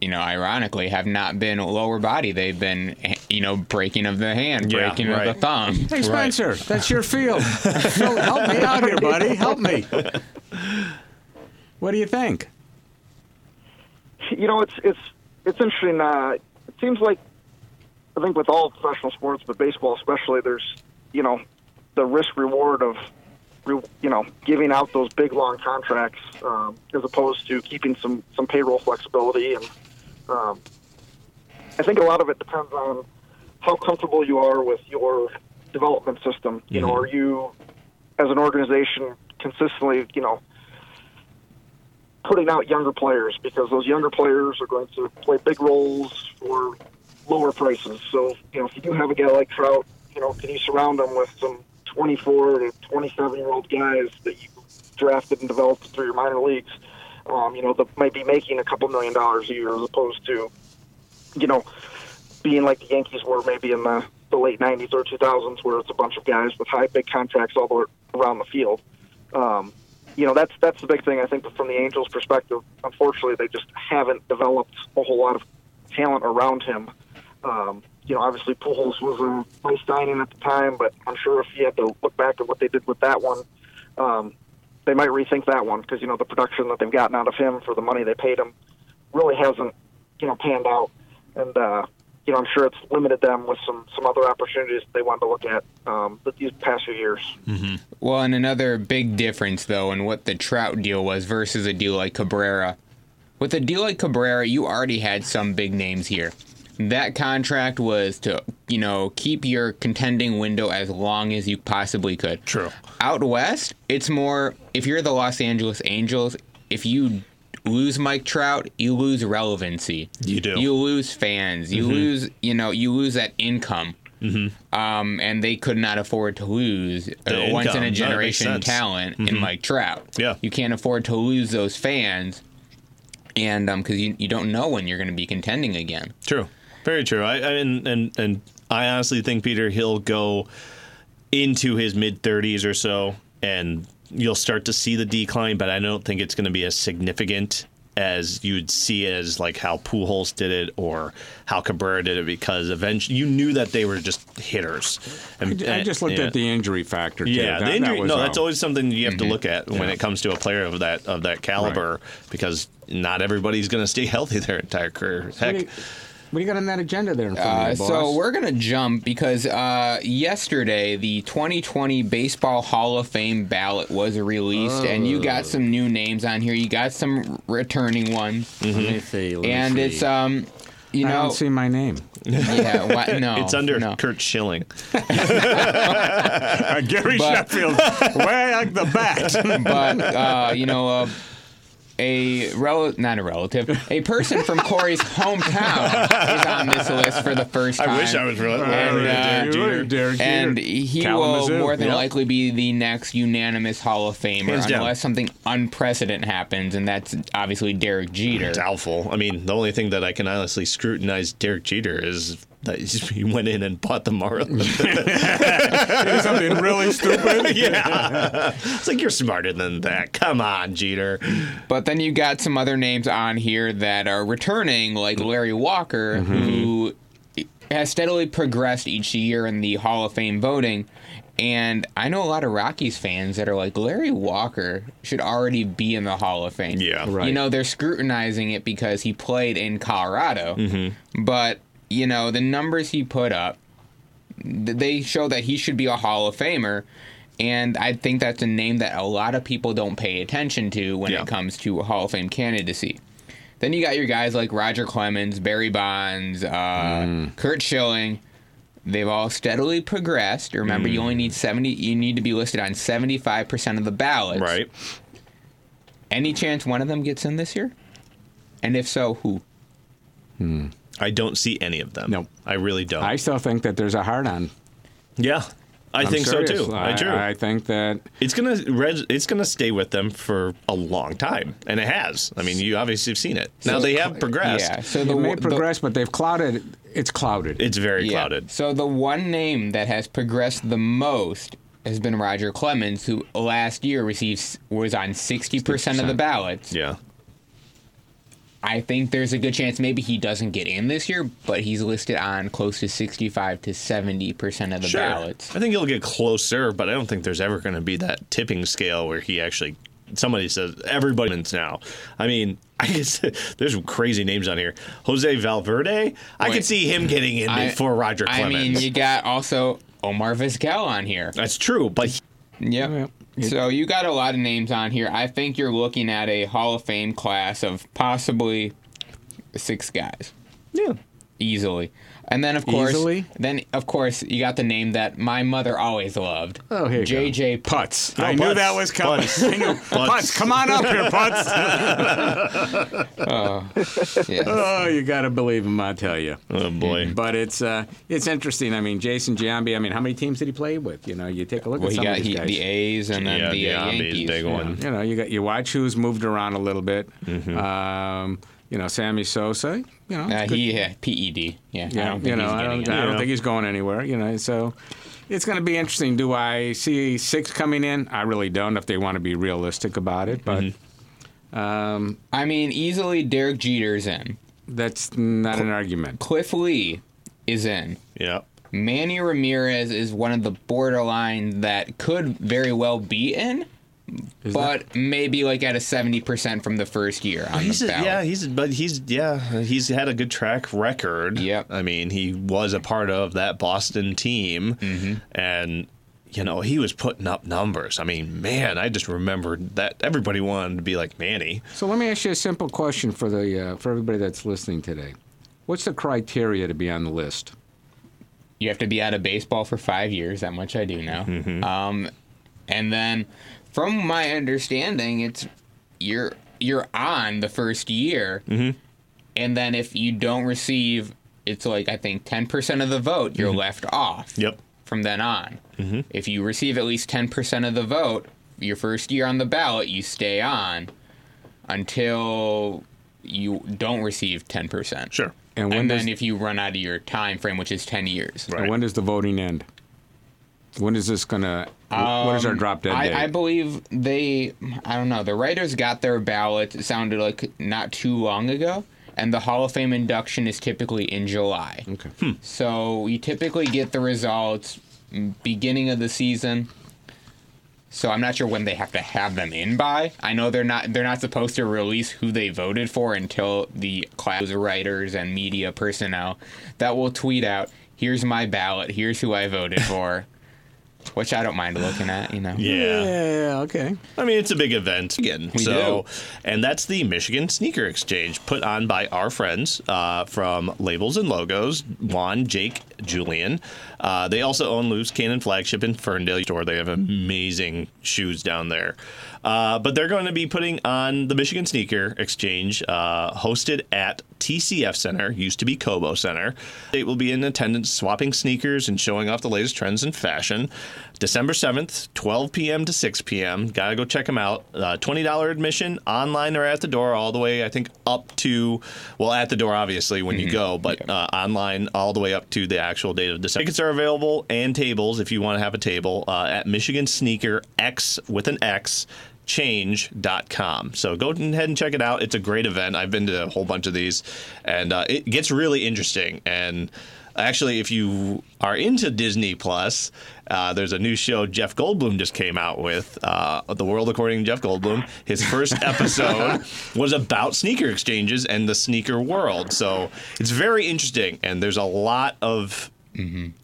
you know, ironically, have not been lower body. They've been, you know, breaking of the hand, Yeah, breaking of the thumb. Hey, Spencer, that's your field. So help me out here, buddy. Help me. What do you think? you know, it's it's it's interesting. Uh, it seems like I think with all professional sports, but baseball especially, there's you know the risk reward of you know giving out those big long contracts um, as opposed to keeping some some payroll flexibility, and um, I think a lot of it depends on how comfortable you are with your development system. You know, are you as an organization consistently, you know, putting out younger players because those younger players are going to play big roles for lower prices. So, you know, if you do have a guy like Trout, you know, can you surround him with some 24 to 27 year old guys that you drafted and developed through your minor leagues, um, you know, that might be making a couple million dollars a year as opposed to, you know, being like the Yankees were maybe in the, the late 90s or 2000s where it's a bunch of guys with high big contracts all around the field. Um, you know that's that's the big thing I think from the Angels' perspective. Unfortunately, they just haven't developed a whole lot of talent around him. Um, you know, obviously Pujols was a nice signing at the time, but I'm sure if you had to look back at what they did with that one, um, they might rethink that one because you know the production that they've gotten out of him for the money they paid him really hasn't you know panned out. And uh, you know, I'm sure it's limited them with some some other opportunities they wanted to look at um, these past few years. Well, and another big difference, though, in what the Trout deal was versus a deal like Cabrera. With a deal like Cabrera, you already had some big names here. That contract was to, you know, keep your contending window as long as you possibly could. True. Out west, it's more if you're the Los Angeles Angels, if you lose Mike Trout, you lose relevancy. You do. You lose fans. You mm-hmm. lose, you know, you lose that income. Mm-hmm. Um, and they could not afford to lose The once in income. A generation talent in mm-hmm. Mike Trout. Yeah. You can't afford to lose those fans. And um, because you, you don't know when you're going to be contending again. True, very true. I, I and and and I honestly think Peter he'll go into his mid thirties or so, and you'll start to see the decline. But I don't think it's going to be as significant as you'd see as like how Pujols did it or how Cabrera did it, because eventually you knew that they were just hitters. And, I just looked yeah. at the injury factor. Too. Yeah, That- the that injury. was no, that's um, always something you have to mm-hmm. look at when Yeah. it comes to a player of that of that caliber, because not everybody's going to stay healthy their entire career. Heck, what do you got on that agenda there in front Uh, of you, boss? so we're gonna jump because uh, yesterday the 2020 Baseball Hall of Fame ballot was released, and you got some new names on here. You got some returning ones, Let me see. let me and see. it's um, you I know, don't see my name. yeah, what, no, it's under no. Curt Schilling. Uh, Gary But- Sheffield, way like the bat. but uh, you know, uh, a rel- not a relative, a person from Corey's hometown is on this list for the first time. I wish I was really. And, really uh, Derek Jeter. Derek Jeter. and he Kalamazoo. will more than Yep. likely be the next unanimous Hall of Famer Hands down. unless something unprecedented happens, and that's obviously Derek Jeter. Doubtful. I mean, the only thing that I can honestly scrutinize Derek Jeter is that he went in and bought the Marlins. something really stupid. yeah, it's like you're smarter than that. Come on, Jeter. But then you got some other names on here that are returning, like Larry Walker, Mm-hmm. who has steadily progressed each year in the Hall of Fame voting. And I know a lot of Rockies fans that are like, Larry Walker should already be in the Hall of Fame. Yeah. Right. You know, they're scrutinizing it because he played in Colorado. Mm-hmm. But, you know, the numbers he put up, they show that he should be a Hall of Famer. And I think that's a name that a lot of people don't pay attention to when Yeah. it comes to Hall of Fame candidacy. Then you got your guys like Roger Clemens, Barry Bonds, uh, Mm. Curt Schilling. They've all steadily progressed. Remember, you Mm. only need seventy. You need to be listed on seventy-five percent of the ballots. Right. Any chance one of them gets in this year? And if so, who? I don't see any of them. Nope. I really don't. I still think that there's a hard on. yeah, I I'm think serious. so too. I, do. I think that it's gonna res- it's gonna stay with them for a long time, and it has. I mean, you obviously have seen it. Now they have progressed. Yeah. So they the may the- progress, but they've clouded. It's clouded. It's very yeah. clouded. So the one name that has progressed the most has been Roger Clemens, who last year received was on sixty percent of the ballots. Yeah. I think there's a good chance maybe he doesn't get in this year, but he's listed on close to 65 to 70 percent of the Sure. ballots. I think he'll get closer, but I don't think there's ever going to be that tipping scale where he actually. Somebody says everybody wins now. I mean, I guess there's crazy names on here. Jose Valverde. I could see him getting in I- before Roger I Clemens. mean, you got also Omar Vizquel on here. That's true, but he- Yep. Yep. So you got a lot of names on here. I think you're looking at a Hall of Fame class of possibly six guys yeah, easily. And then of course, Easily? then of course you got the name that my mother always loved. Oh, here you go. JJ Putz. Oh, I knew Putz. that was coming. Putz. I knew. Putz, come on up here, Putz. Yeah. oh, you got to believe him, I tell you. oh boy. But it's uh, it's interesting. I mean, Jason Giambi. I mean, how many teams did he play with? You know, you take a look well, at he some got of these he, guys. the A's and then Yeah, the uh, Giambi's Yankees. big one. You know, you got you watch who's moved around a little bit. Mm-hmm. Um, you know, Sammy Sosa. You know, Uh, he yeah, PED. Yeah, I don't think you know, he's I don't, I don't think he's going anywhere. You know, so it's going to be interesting. Do I see six coming in? I really don't. If they want to be realistic about it, but Mm-hmm. um, I mean, easily Derek Jeter's in. that's not an argument. Cliff Lee is in. Yeah. Manny Ramirez is one of the borderline that could very well be in, Is that- but maybe like at a seventy percent from the first year on He's the a, yeah, he's but he's yeah, he's had a good track record. Yep. I mean, he was a part of that Boston team, Mm-hmm. and you know he was putting up numbers. I mean, man, I just remembered that everybody wanted to be like Manny. So let me ask you a simple question for the uh, for everybody that's listening today. What's the criteria to be on the list? You have to be out of baseball for five years. That much I do know. Mm-hmm. Um, and then, from my understanding, it's you're you're on the first year, Mm-hmm. and then if you don't receive, it's like I think ten percent of the vote, you're left off. Mm-hmm. Yep. From then on, if you receive at least ten percent of the vote, your first year on the ballot, you stay on until you don't receive ten percent. Sure. And And, when does then if you run out of your time frame, which is ten years. Right. and when does the voting end? When is this gonna? what is our Um, drop dead I, date? I believe they. I don't know. The writers got their ballot. It sounded like not too long ago, and the Hall of Fame induction is typically in July. okay. So you typically get the results beginning of the season. So I'm not sure when they have to have them in by. I know they're not they're not supposed to release who they voted for until the class writers and media personnel that will tweet out, "Here's my ballot. Here's who I voted for." Which I don't mind looking at, you know. Yeah. Yeah. Okay. I mean, it's a big event again. We so, do. and that's the Michigan Sneaker Exchange put on by our friends uh, from Labels and Logos, Juan, Jake, Julian. Uh, they also own Loose Cannon Flagship in Ferndale store. They have amazing shoes down there. Uh, but they're going to be putting on the Michigan Sneaker Exchange, uh, hosted at TCF Center, used to be Cobo Center. It will be in attendance, swapping sneakers and showing off the latest trends in fashion. December 7th, 12 p.m. to 6 p.m. Gotta go check them out. Uh, $20 admission, online or at the door, all the way, I think, up to, well, at the door, obviously, when you go, but uh, online all the way up to the actual date of December. Tickets are available and tables if you want to have a table uh, at Michigan Sneaker X with an X change.com. So go ahead and check it out. It's a great event. I've been to a whole bunch of these, and uh, it gets really interesting. And actually, if you are into Disney Plus, uh, there's a new show Jeff Goldblum just came out with, uh, The World According to Jeff Goldblum. His first episode was about sneaker exchanges and the sneaker world. So it's very interesting, and there's a lot of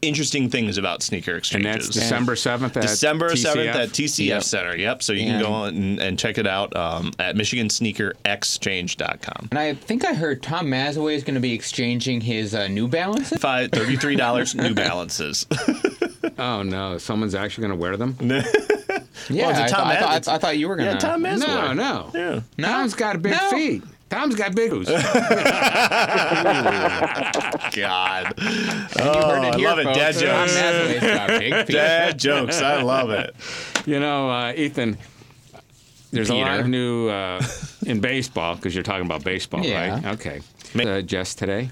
interesting things about sneaker And exchanges. that's December seventh at December TCF? 7th at TCF Yep. Center. Yep. So you Yeah. can go on and, and check it out um, at MichiganSneakerExchange.com. And I think I heard Tom Mazaway is going to be exchanging his uh, New Balances. Five, $33 New Balances. Oh no! Someone's actually going to wear them? Yeah, it's a I, Tom thought, I, Maz- thought, I thought you were going to. yeah, Tom No, Mesler. no. Yeah. Tom's got big No. feet. Tom's got big shoes. God. You heard it I here, love it. folks. Dad Tom jokes. Mazaway's got big. Dad jokes. I love it. you know, uh, Ethan. There's a lot of new uh, in baseball because you're talking about baseball, Yeah. right? Okay. Uh, Jess today.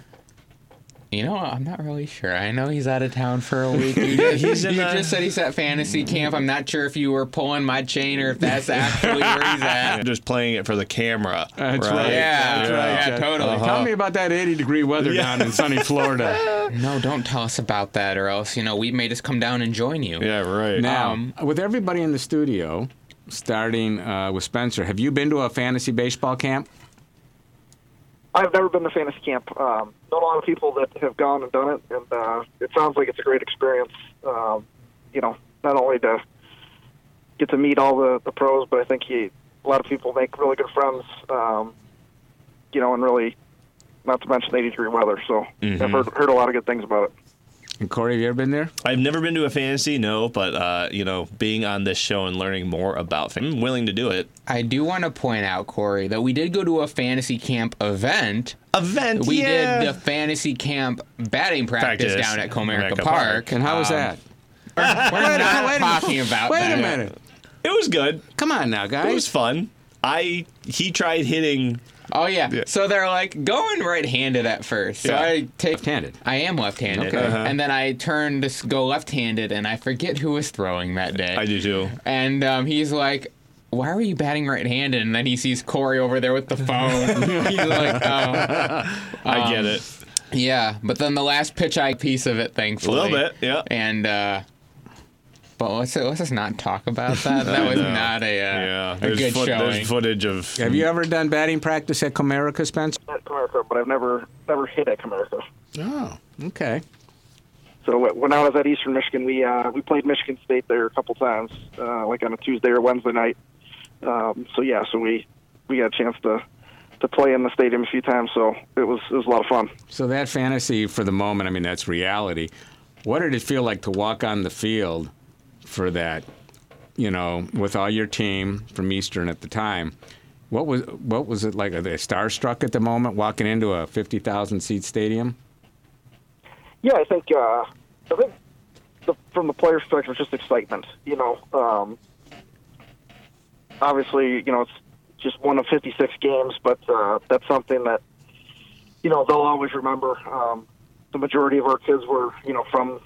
You know, I'm not really sure. I know he's out of town for a week. You, just, He's in you a- just said he's at fantasy camp. I'm not sure if you were pulling my chain or if that's actually where he's at. just playing it for the camera. That's right. Yeah, That's yeah, right, yeah, Jess. totally. Tell me about that 80 degree weather down in sunny Florida. No, don't tell us about that, or else you know we may just come down and join you. Yeah, right. Now, Um, with everybody in the studio, starting uh, with Spencer, have you been to a fantasy baseball camp? I've never been to fantasy camp. Um, know a lot of people that have gone and done it, and uh, it sounds like it's a great experience. Um, you know, not only to get to meet all the, the pros, but I think he, a lot of people make really good friends. Um, you know, and really, not to mention 80 degree weather. So I've heard heard a lot of good things about it. And Corey, have you ever been there? I've never been to a fantasy, no, but uh, you know, being on this show and learning more about, I'm willing to do it. I do want to point out, Corey, that we did go to a fantasy camp event. Event, We yeah. did the fantasy camp batting practice, Practice. down at Comerica Comerica Park. Park. And how was Um, that? We're not wait a talking about Wait that. a minute. It was good. Come on now, guys. It was fun. I he tried hitting. Oh yeah. So they're like going right-handed at first. So Yeah. I take Left-handed. I am left-handed, Okay. Uh-huh. and then I turn to go left-handed, and I forget who was throwing that day. I do too. And um, he's like, "Why were you batting right-handed?" And then he sees Corey over there with the phone. he's like, "Oh, I get it. yeah." But then the last pitch, I piece of it, thankfully. A little bit, yeah. And uh, But let's let's just not talk about that. That was No. not a, uh, Yeah, a good foot- showing. there's footage of. Have you ever done batting practice at Comerica, Spencer? At Comerica, but I've never never hit at Comerica. Oh, okay. So when I was at Eastern Michigan, we uh, we played Michigan State there a couple times, uh, like on a Tuesday or Wednesday night. Um, so yeah, so we we got a chance to to play in the stadium a few times. So it was it was a lot of fun. So that fantasy for the moment, I mean, that's reality. What did it feel like to walk on the field for that? You know, with all your team from Eastern at the time. What was what was it like? Are they starstruck at the moment walking into a fifty thousand seat stadium? Yeah, I think uh, I think the, from the players' perspective, it's just excitement. You know, um, obviously, you know it's just one of 56 games, but uh, that's something that you know they'll always remember. Um, the majority of our kids were you know from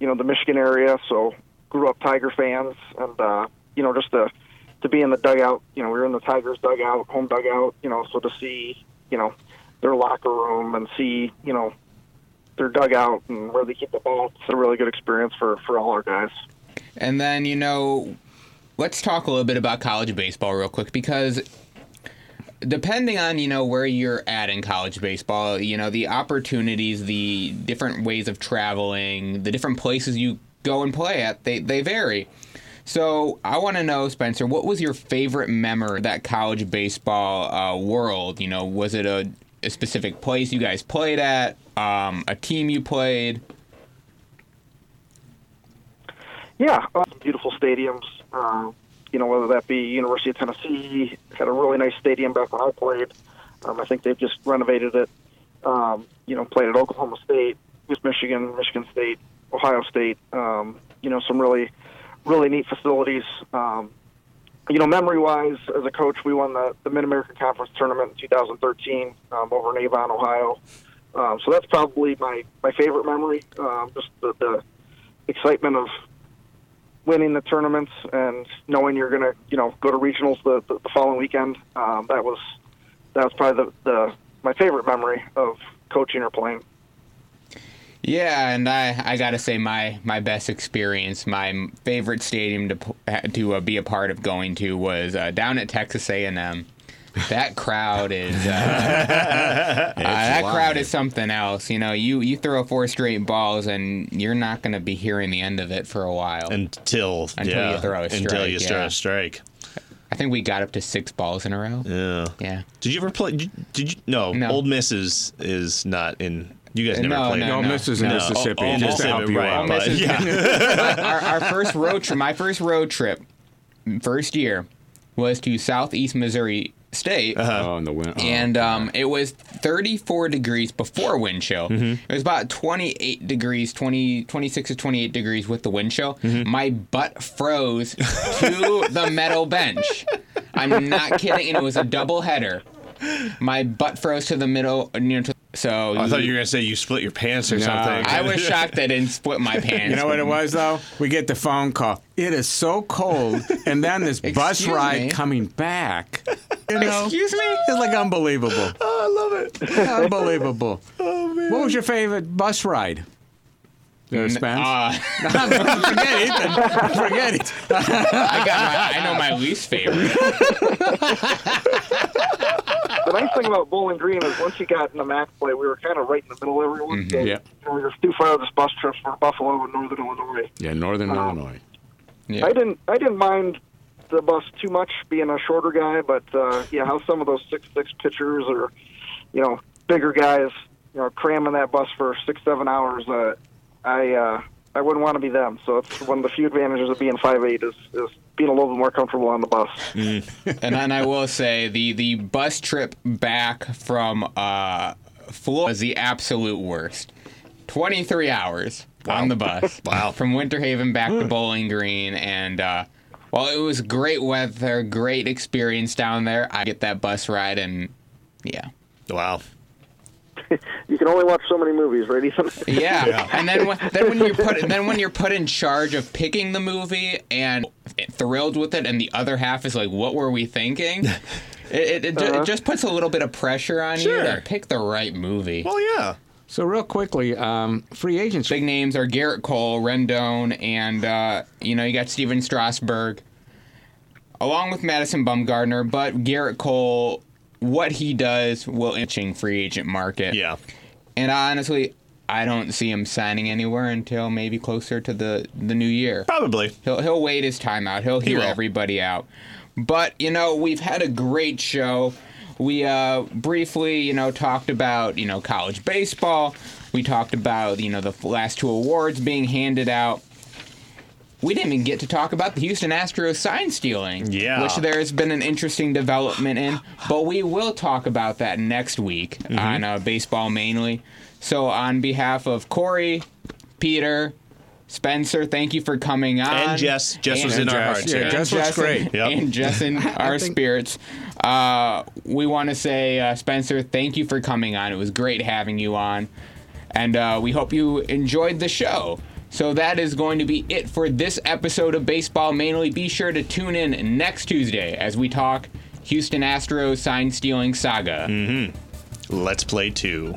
you know the Michigan area, so grew up Tiger fans, and uh, you know just to to be in the dugout. You know, we were in the Tigers dugout, home dugout. You know, so to see you know their locker room and see you know their dugout and where they keep the ball. It's a really good experience for, for all our guys. And then, you know, let's talk a little bit about college baseball real quick because depending on, you know, where you're at in college baseball, you know, the opportunities, the different ways of traveling, the different places you go and play at, they, they vary. So I want to know, Spencer, what was your favorite memory that college baseball uh, world? You know, was it a, a specific place you guys played at, um, a team you played? Yeah, uh, beautiful stadiums. Uh, you know, whether that be University of Tennessee, had a really nice stadium back when I played. Um, I think they've just renovated it. Um, you know, played at Oklahoma State, East Michigan, Michigan State, Ohio State. Um, you know, some really, really neat facilities. Um, you know, memory-wise, as a coach, we won the, the Mid-American Conference Tournament in 2013 um, over in Avon, Ohio. Um, so that's probably my, my favorite memory. Um, just the, the excitement of winning the tournaments and knowing you're going to, you know, go to regionals the, the, the following weekend. Um, that was that was probably the, the my favorite memory of coaching or playing. Yeah, and I, I gotta say my, my best experience, my favorite stadium to to uh, be a part of going to was uh, down at Texas A and M. That crowd is uh, uh, that crowd is something else. You know, you you throw four straight balls and you're not gonna be hearing the end of it for a while. Until, Until yeah, you throw a strike. Until you throw yeah. a strike. I think we got up to six balls in a row. Yeah. Yeah. Did you ever play? Did, did you? No, No. Ole Miss is is not in. You guys never No, played. no, No, no. Miss is in no. Mississippi. Oh, just to help you Mississippi, right, out. but- yeah. our, our first road trip, my first road trip, mm, first year, was to Southeast Missouri State. Uh-huh. Oh, in the win. oh. and um, it was 34 degrees before wind chill. Mm-hmm. It was about 28 degrees, 20, 26 to 28 degrees with the wind chill. Mm-hmm. My butt froze to the metal bench. I'm not kidding, and it was a double header. My butt froze to the middle, know, to, so I thought you were gonna say you split your pants or No. something. I was shocked I didn't split my pants. You know what it was though? We get the phone call. It is so cold, and then this bus ride me? coming back. You know, Excuse me? it's like unbelievable. Oh, I love it. Unbelievable. Oh man. What was your favorite bus ride? There, Spence. Uh, Forget Ethan. Forget it. I got my, I know my least favorite. The nice thing about Bowling Green is once you got in the MAC play, we were kind of right in the middle of everyone. So, Yeah. you know, we were two this bus trip for Buffalo and Northern Illinois. Yeah, Northern Illinois. Yeah. I didn't I didn't mind the bus too much being a shorter guy, but uh, yeah, how some of those six six pitchers or you know bigger guys you know cramming that bus for six seven hours. Uh, I uh, I wouldn't want to be them. So it's one of the few advantages of being five eight is is being a little bit more comfortable on the bus. And then I will say the the bus trip back from uh, Florida was the absolute worst. Twenty three hours on the bus. Wow. From Winter Haven back to Bowling Green, and uh, while it was great weather, great experience down there, I get that bus ride, and yeah. Wow. You can only watch so many movies, right, Ethan? Yeah, and then when, then when you're put then when you're put in charge of picking the movie and thrilled with it, and the other half is like, "What were we thinking?" It, it, it, ju- it just puts a little bit of pressure on you Sure. to pick the right movie. Well, yeah. So real quickly, um, free agents. Big names are Gerrit Cole, Rendon, and uh, you know you got Stephen Strasburg, along with Madison Bumgarner. But Gerrit Cole, what he does will inching free agent market. Yeah. And honestly, I don't see him signing anywhere until maybe closer to the the new year. Probably. He'll he'll wait his time out. He'll hear will. everybody out. But you know, we've had a great show. We uh, briefly, you know, talked about you know college baseball. We talked about you know the last two awards being handed out. We didn't even get to talk about the Houston Astros sign stealing, Yeah. which there has been an interesting development in. But we will talk about that next week Mm-hmm. on uh, baseball mainly. So, on behalf of Corey, Peter, Spencer, thank you for coming on. And Jess. Jess was And in our Jess, hearts. yeah, yeah. Jess looks great. Yep. And Jess in our think- spirits. Uh, we want to say, uh, Spencer, thank you for coming on. It was great having you on. And uh, we hope you enjoyed the show. So that is going to be it for this episode of Baseball Mainly. Be sure to tune in next Tuesday as we talk Houston Astros sign stealing saga. Mm-hmm. Let's play two.